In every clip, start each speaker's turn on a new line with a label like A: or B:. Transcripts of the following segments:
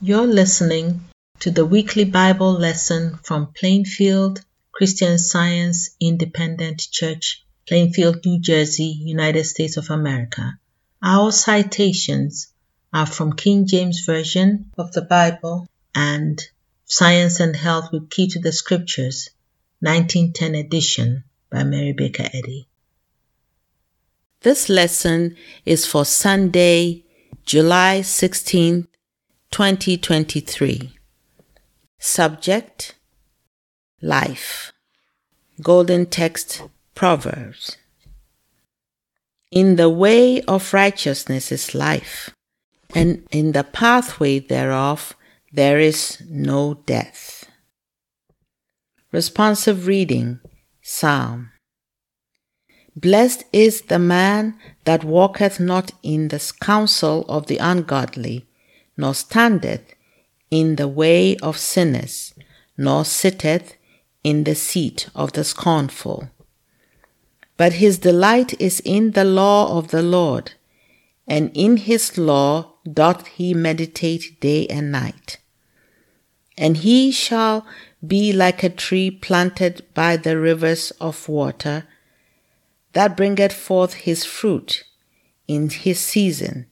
A: You're listening to the weekly Bible lesson from Plainfield Christian Science Independent Church, Plainfield, New Jersey, United States of America. Our citations are from King James Version of the Bible and Science and Health with Key to the Scriptures, 1910 edition by Mary Baker Eddy.
B: This lesson is for Sunday, July 16, 2023. Subject Life. Golden Text Proverbs. In the way of righteousness is life, and in the pathway thereof there is no death. Responsive reading Psalm. Blessed is the man that walketh not in the counsel of the ungodly, nor standeth in the way of sinners, nor sitteth in the seat of the scornful. But his delight is in the law of the Lord, and in his law doth he meditate day and night. And he shall be like a tree planted by the rivers of water, that bringeth forth his fruit in his season.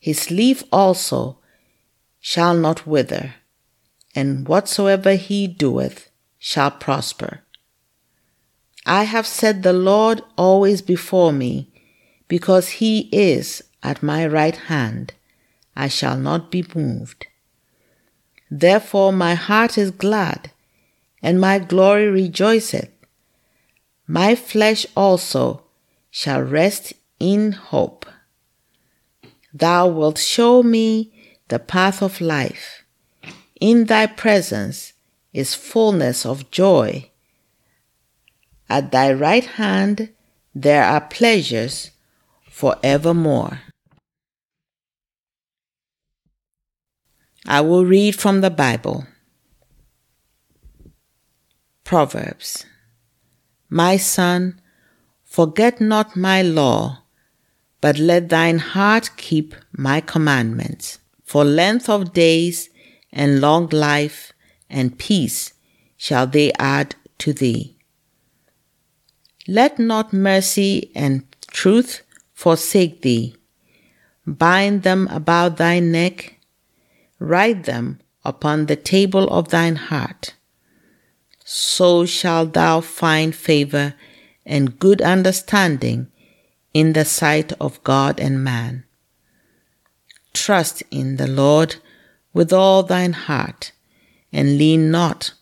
B: His leaf also shall not wither, and whatsoever he doeth shall prosper. I have set the Lord always before me, because he is at my right hand, I shall not be moved. Therefore my heart is glad, and my glory rejoiceth. My flesh also shall rest in hope. Thou wilt show me the path of life. In thy presence is fullness of joy. At thy right hand there are pleasures for evermore. I will read from the Bible. Proverbs. My son, forget not my law, but let thine heart keep my commandments for length of days and long life and peace shall they add to thee. Let not mercy and truth forsake thee. Bind them about thy neck, write them upon the table of thine heart. So shalt thou find favor and good understanding in the sight of God and man. Trust in the Lord with all thine heart, and lean not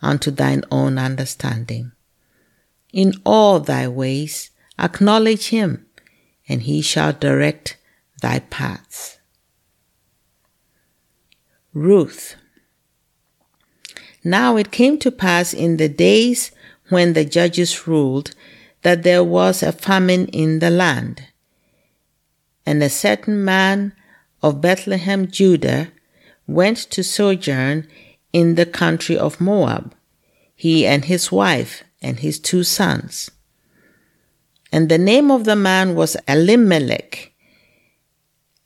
B: unto thine own understanding. In all thy ways acknowledge him, and he shall direct thy paths. Ruth. Now it came to pass in the days when the judges ruled that there was a famine in the land. And a certain man of Bethlehem, Judah, went to sojourn in the country of Moab, he and his wife and his two sons. And the name of the man was Elimelech,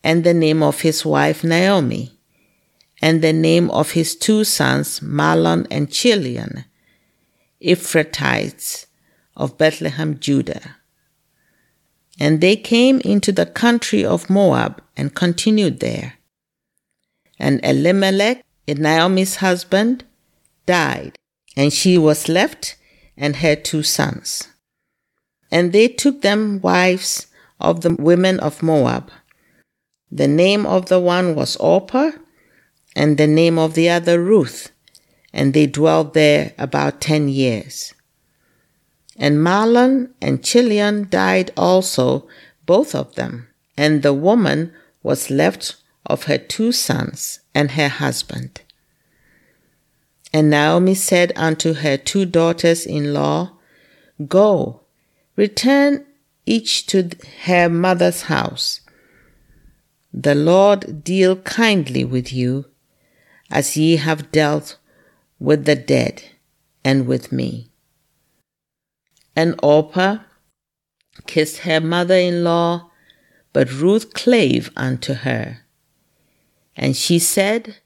B: and the name of his wife Naomi, and the name of his two sons Mahlon and Chilion, Ephrathites of Bethlehem, Judah. And they came into the country of Moab and continued there. And Elimelech, Naomi's husband, died, and she was left and her two sons. And they took them wives of the women of Moab. The name of the one was Orpah, and the name of the other Ruth, and they dwelt there about ten years. And Mahlon and Chilion died also, both of them, and the woman was left of her two sons and her husband. And Naomi said unto her two daughters in law, Go, return each to her mother's house. The Lord deal kindly with you, as ye have dealt with the dead and with me. And Orpah kissed her mother in law, but Ruth clave unto her. And she said,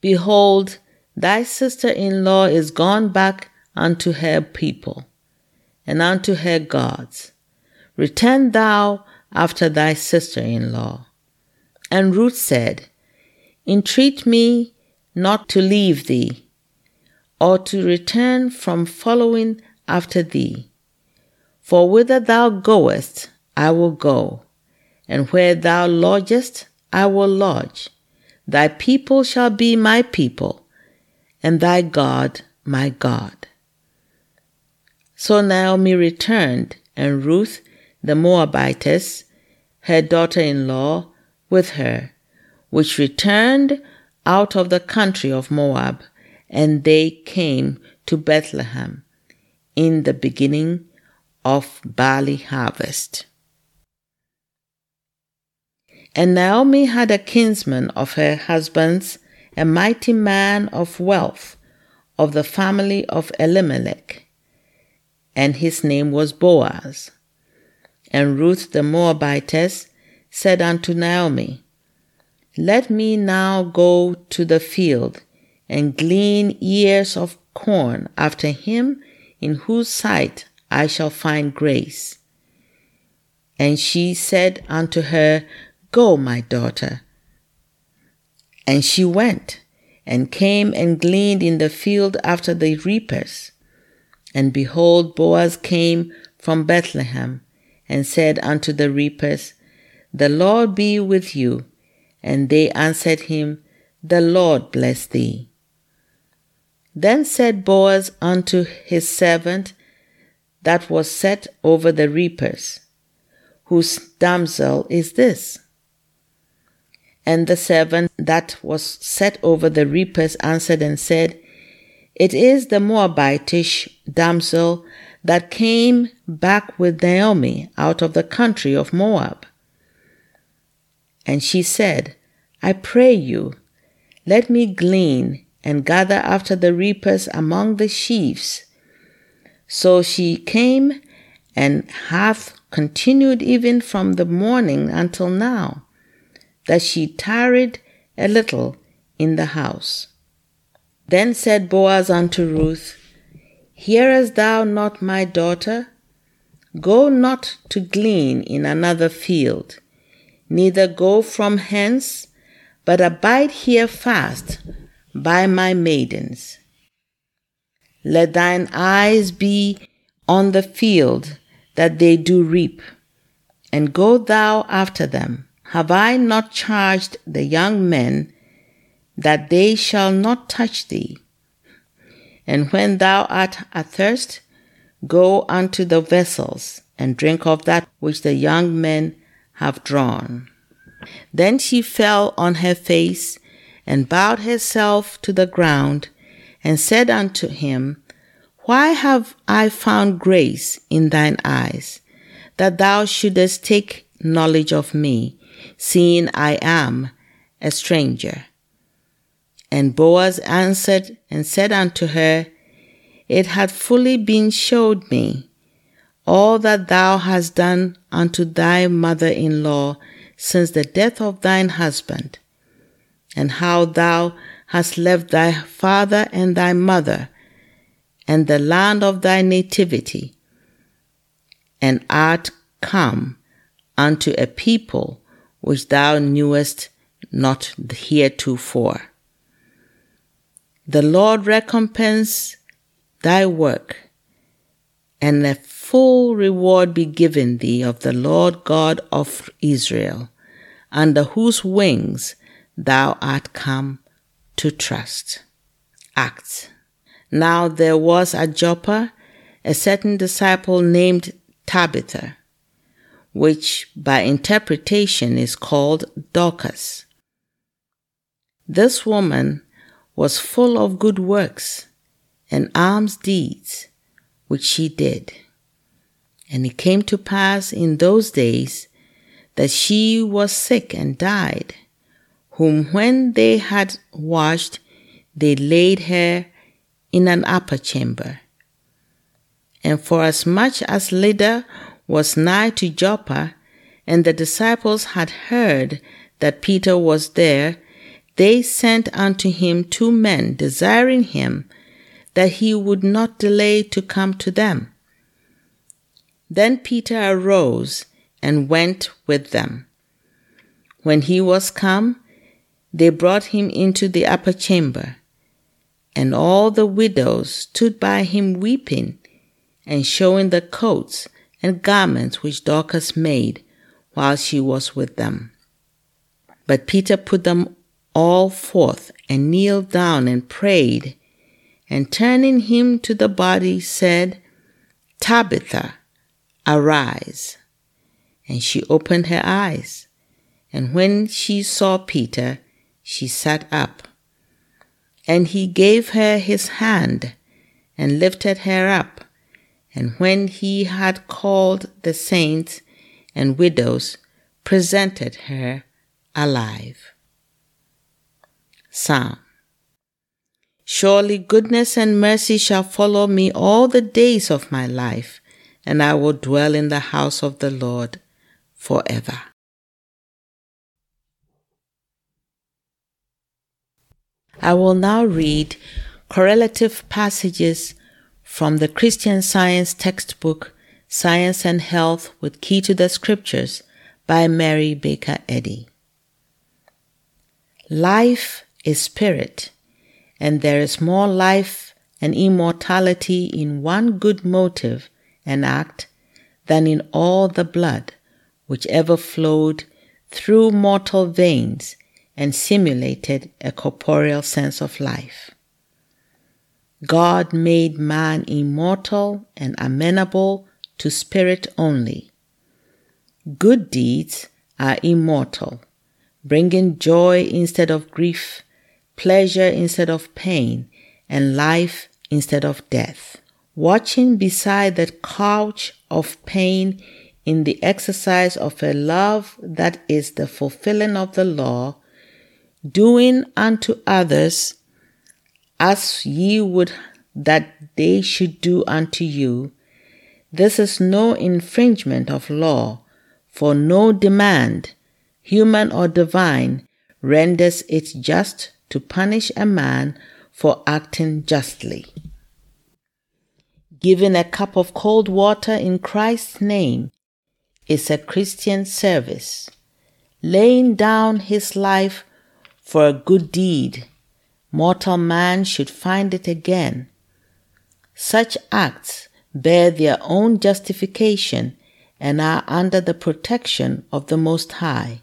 B: Behold, thy sister in law is gone back unto her people and unto her gods. Return thou after thy sister in law. And Ruth said, Entreat me not to leave thee, or to return from following after thee. For whither thou goest, I will go, and where thou lodgest, I will lodge. Thy people shall be my people, and thy God my God. So Naomi returned, and Ruth the Moabitess, her daughter in law, with her, which returned out of the country of Moab, and they came to Bethlehem in the beginning of barley harvest. And Naomi had a kinsman of her husband's, a mighty man of wealth, of the family of Elimelech, and his name was Boaz. And Ruth the Moabitess said unto Naomi, Let me now go to the field and glean ears of corn after him in whose sight I shall find grace. And she said unto her, Go, my daughter. And she went and came and gleaned in the field after the reapers. And behold, Boaz came from Bethlehem and said unto the reapers, The Lord be with you. And they answered him, The Lord bless thee. Then said Boaz unto his servant that was set over the reapers, Whose damsel is this? And the servant that was set over the reapers answered and said, It is the Moabitish damsel that came back with Naomi out of the country of Moab. And she said, I pray you, let me glean and gather after the reapers among the sheaves. So she came and hath continued even from the morning until now, that she tarried a little in the house. Then said Boaz unto Ruth, Hearest thou not, my daughter? Go not to glean in another field, neither go from hence, but abide here fast by my maidens. Let thine eyes be on the field that they do reap, and go thou after them. Have I not charged the young men that they shall not touch thee? And when thou art athirst, go unto the vessels, and drink of that which the young men have drawn. Then she fell on her face, and bowed herself to the ground, and said unto him, Why have I found grace in thine eyes, that thou shouldest take knowledge of me, seeing I am a stranger? And Boaz answered and said unto her, It hath fully been showed me all that thou hast done unto thy mother in law since the death of thine husband, and how thou hast left thy father and thy mother, and the land of thy nativity, and art come unto a people which thou knewest not heretofore. The Lord recompense thy work, and a full reward be given thee of the Lord God of Israel, under whose wings thou art come to trust. Acts. Now there was at Joppa a certain disciple named Tabitha, which by interpretation is called Dorcas. This woman was full of good works and alms deeds which she did. And it came to pass in those days that she was sick and died, whom when they had washed, they laid her in an upper chamber. And forasmuch as Lydda was nigh to Joppa, and the disciples had heard that Peter was there, they sent unto him two men, desiring him that he would not delay to come to them. Then Peter arose and went with them. When he was come, they brought him into the upper chamber, and all the widows stood by him weeping and showing the coats and garments which Dorcas made while she was with them. But Peter put them all forth and kneeled down and prayed, and turning him to the body said, Tabitha, arise. And she opened her eyes, and when she saw Peter, she sat up. And he gave her his hand and lifted her up. And when he had called the saints and widows, presented her alive. Psalm Surely goodness and mercy shall follow me all the days of my life, and I will dwell in the house of the Lord forever. I will now read correlative passages from the Christian Science textbook, Science and Health with Key to the Scriptures by Mary Baker Eddy. Life is spirit, and there is more life and immortality in one good motive and act than in all the blood which ever flowed through mortal veins and simulated a corporeal sense of life. God made man immortal and amenable to spirit only. Good deeds are immortal, bringing joy instead of grief, pleasure instead of pain, and life instead of death. Watching beside that couch of pain in the exercise of a love that is the fulfilling of the law, doing unto others as ye would that they should do unto you. This is no infringement of law, for no demand, human or divine, renders it just to punish a man for acting justly. Giving a cup of cold water in Christ's name is a Christian service. Laying down his life for a good deed, mortal man should find it again. Such acts bear their own justification and are under the protection of the Most High.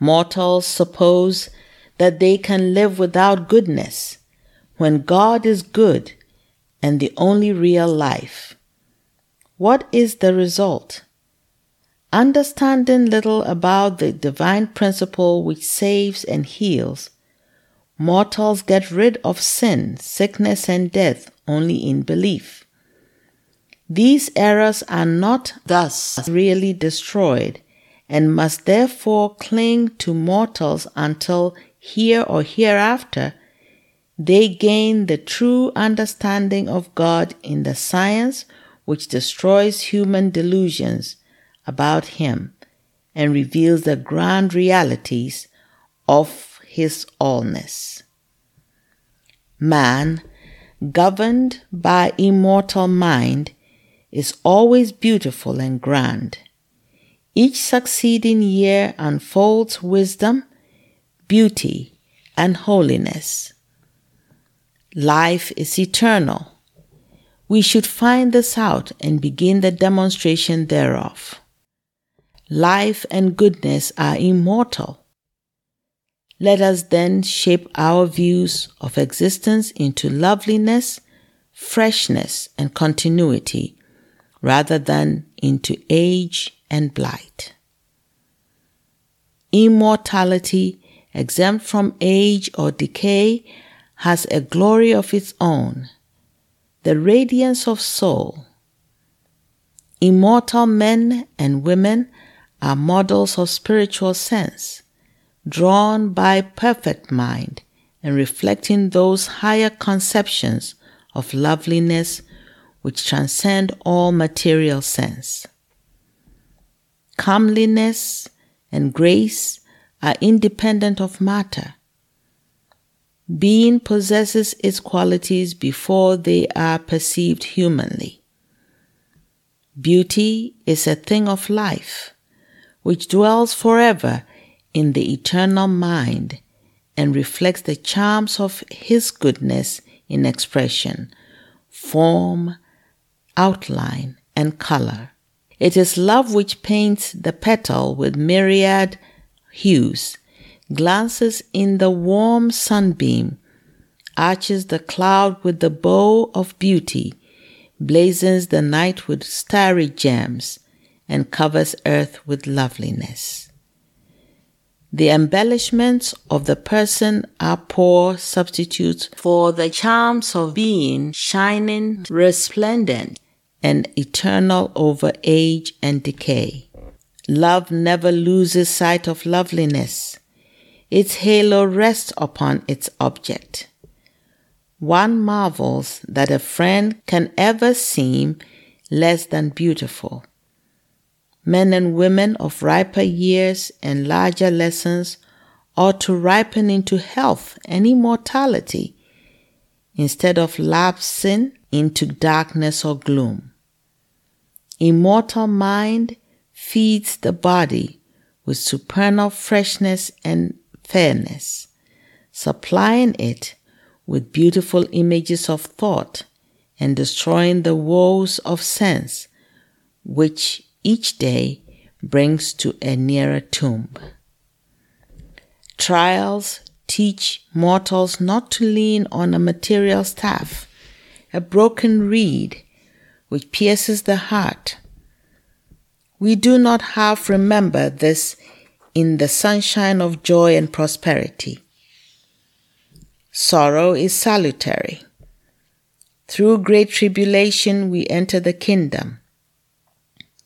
B: Mortals suppose that they can live without goodness when God is good and the only real life. What is the result? Understanding little about the divine principle which saves and heals, mortals get rid of sin, sickness, and death only in belief. These errors are not thus really destroyed and must therefore cling to mortals until here or hereafter they gain the true understanding of God in the science which destroys human delusions about Him and reveals the grand realities of His allness. Man, governed by immortal mind, is always beautiful and grand. Each succeeding year unfolds wisdom, beauty, and holiness. Life is eternal. We should find this out and begin the demonstration thereof. Life and goodness are immortal. Let us then shape our views of existence into loveliness, freshness, and continuity rather than into age and blight. Immortality, exempt from age or decay, has a glory of its own, the radiance of soul. Immortal men and women are models of spiritual sense, drawn by perfect mind and reflecting those higher conceptions of loveliness which transcend all material sense. Comeliness and grace are independent of matter, being possesses its qualities before they are perceived humanly. Beauty is a thing of life, which dwells forever in the eternal mind and reflects the charms of His goodness in expression, form, outline, and color. It is love which paints the petal with myriad hues, glances in the warm sunbeam, arches the cloud with the bow of beauty, blazons the night with starry gems, and covers earth with loveliness. The embellishments of the person are poor substitutes for the charms of being shining, resplendent, and eternal over age and decay. Love never loses sight of loveliness. Its halo rests upon its object. One marvels that a friend can ever seem less than beautiful men and women of riper years and larger lessons ought to ripen into health and immortality instead of lapsing into darkness or gloom. Immortal mind feeds the body with supernal freshness and fairness, supplying it with beautiful images of thought and destroying the woes of sense, which each day brings to a nearer tomb. Trials teach mortals not to lean on a material staff, a broken reed which pierces the heart. We do not half remember this in the sunshine of joy and prosperity. Sorrow is salutary. Through great tribulation we enter the kingdom.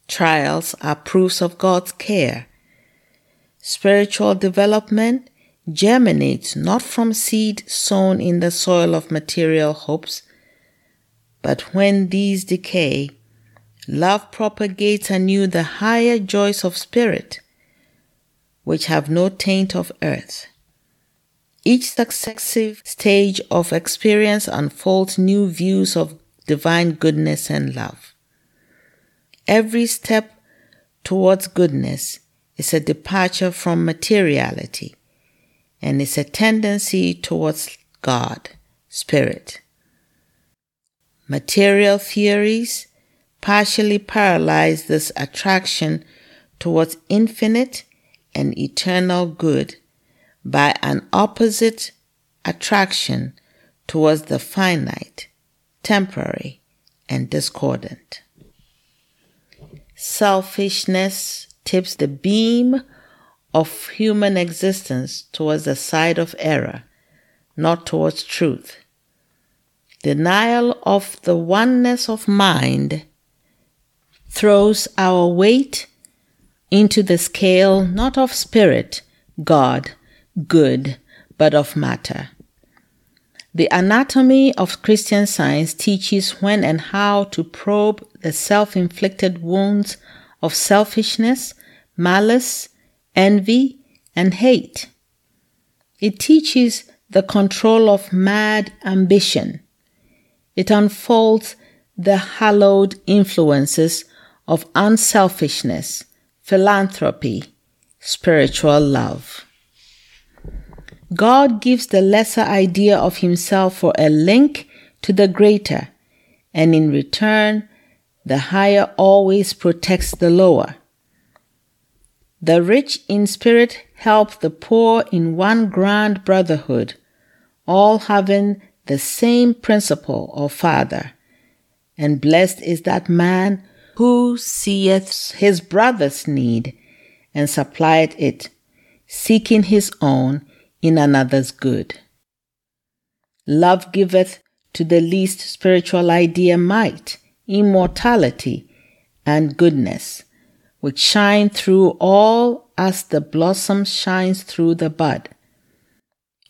B: Trials are proofs of God's care. Spiritual development germinates not from seed sown in the soil of material hopes, but when these decay, love propagates anew the higher joys of spirit, which have no taint of earth. Each successive stage of experience unfolds new views of divine goodness and love. Every step towards goodness is a departure from materiality and is a tendency towards God, Spirit. Material theories partially paralyze this attraction towards infinite and eternal good by an opposite attraction towards the finite, temporary, and discordant. Selfishness tips the beam of human existence towards the side of error, not towards truth. Denial of the oneness of mind throws our weight into the scale not of spirit, God, good, but of matter. The anatomy of Christian science teaches when and how to probe the self inflicted wounds of selfishness, malice, envy, and hate. It teaches the control of mad ambition. It unfolds the hallowed influences of unselfishness, philanthropy, spiritual love. God gives the lesser idea of himself for a link to the greater, and in return, the higher always protects the lower. The rich in spirit help the poor in one grand brotherhood, all having the same principle of Father. And blessed is that man who seeth his brother's need and supplieth it, seeking his own in another's good. Love giveth to the least spiritual idea might, immortality, and goodness, which shine through all as the blossom shines through the bud.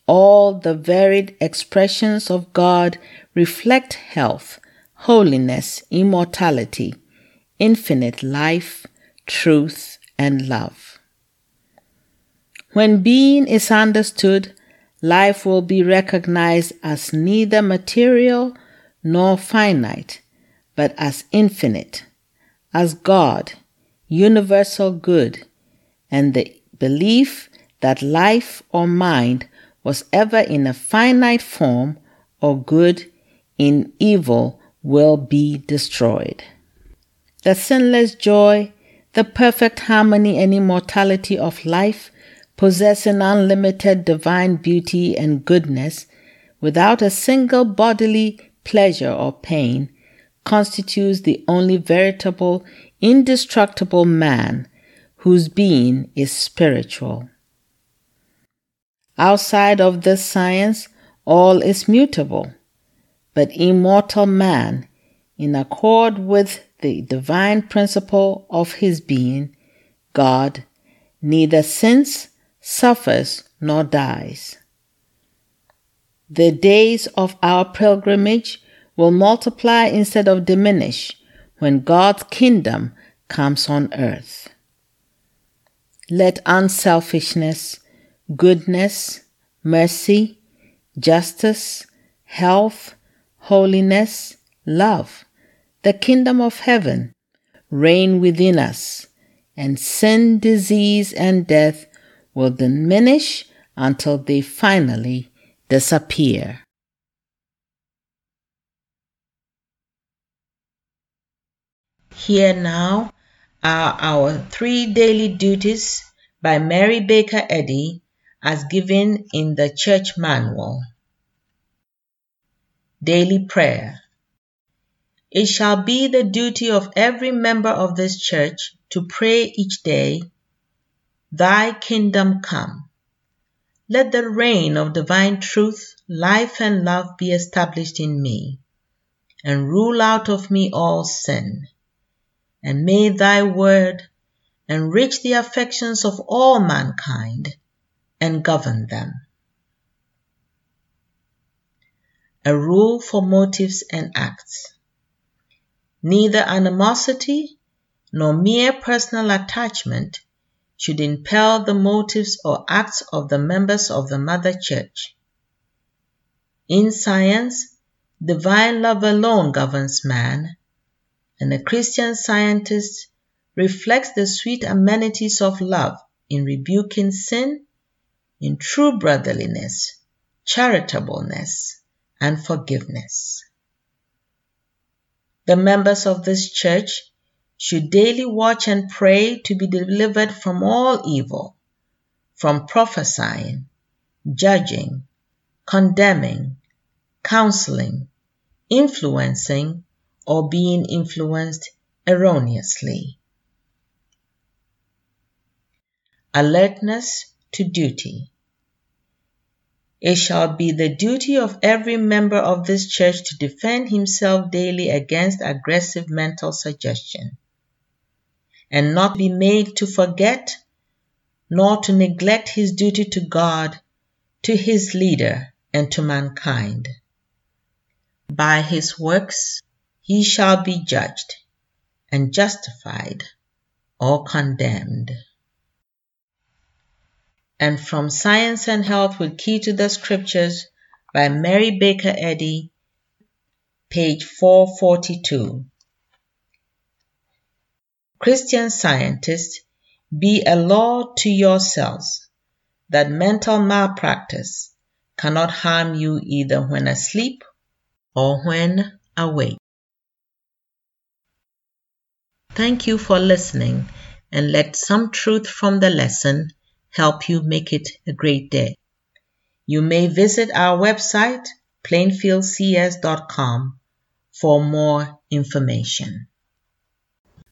B: All the varied expressions of God reflect health, holiness, immortality, infinite life, truth, and love. When being is understood, life will be recognized as neither material nor finite, but as infinite, as God, universal good, and the belief that life or mind was ever in a finite form or good in evil will be destroyed. The sinless joy, the perfect harmony and immortality of life, possessing unlimited divine beauty and goodness, without a single bodily pleasure or pain, constitutes the only veritable, indestructible man whose being is spiritual. Outside of this science, all is mutable, but immortal man, in accord with the divine principle of his being, God, neither sins, suffers, nor dies. The days of our pilgrimage will multiply instead of diminish when God's kingdom comes on earth. Let unselfishness, goodness, mercy, justice, health, holiness, love, the kingdom of heaven, reign within us, and sin, disease, and death will diminish until they finally disappear.
A: Here now are our three daily duties by Mary Baker Eddy as given in the church manual. Daily Prayer It shall be the duty of every member of this church to pray each day, Thy kingdom come. Let the reign of divine truth, life, and love be established in me, and rule out of me all sin. And may thy word enrich the affections of all mankind and govern them. A rule for motives and acts. Neither animosity nor mere personal attachment should impel the motives or acts of the members of the Mother Church. In science, divine love alone governs man, and a Christian scientist reflects the sweet amenities of love in rebuking sin, in true brotherliness, charitableness, and forgiveness. The members of this church should daily watch and pray to be delivered from all evil, from prophesying, judging, condemning, counseling, influencing, or being influenced erroneously. Alertness to duty. It shall be the duty of every member of this church to defend himself daily against aggressive mental suggestion and not be made to forget nor to neglect his duty to God, to his leader, and to mankind. By his works he shall be judged and justified or condemned. And from Science and Health with Key to the Scriptures by Mary Baker Eddy, page 442. Christian scientists, be a law to yourselves that mental malpractice cannot harm you either when asleep or when awake. Thank you for listening and let some truth from the lesson help you make it a great day. You may visit our website plainfieldcs.com for more information.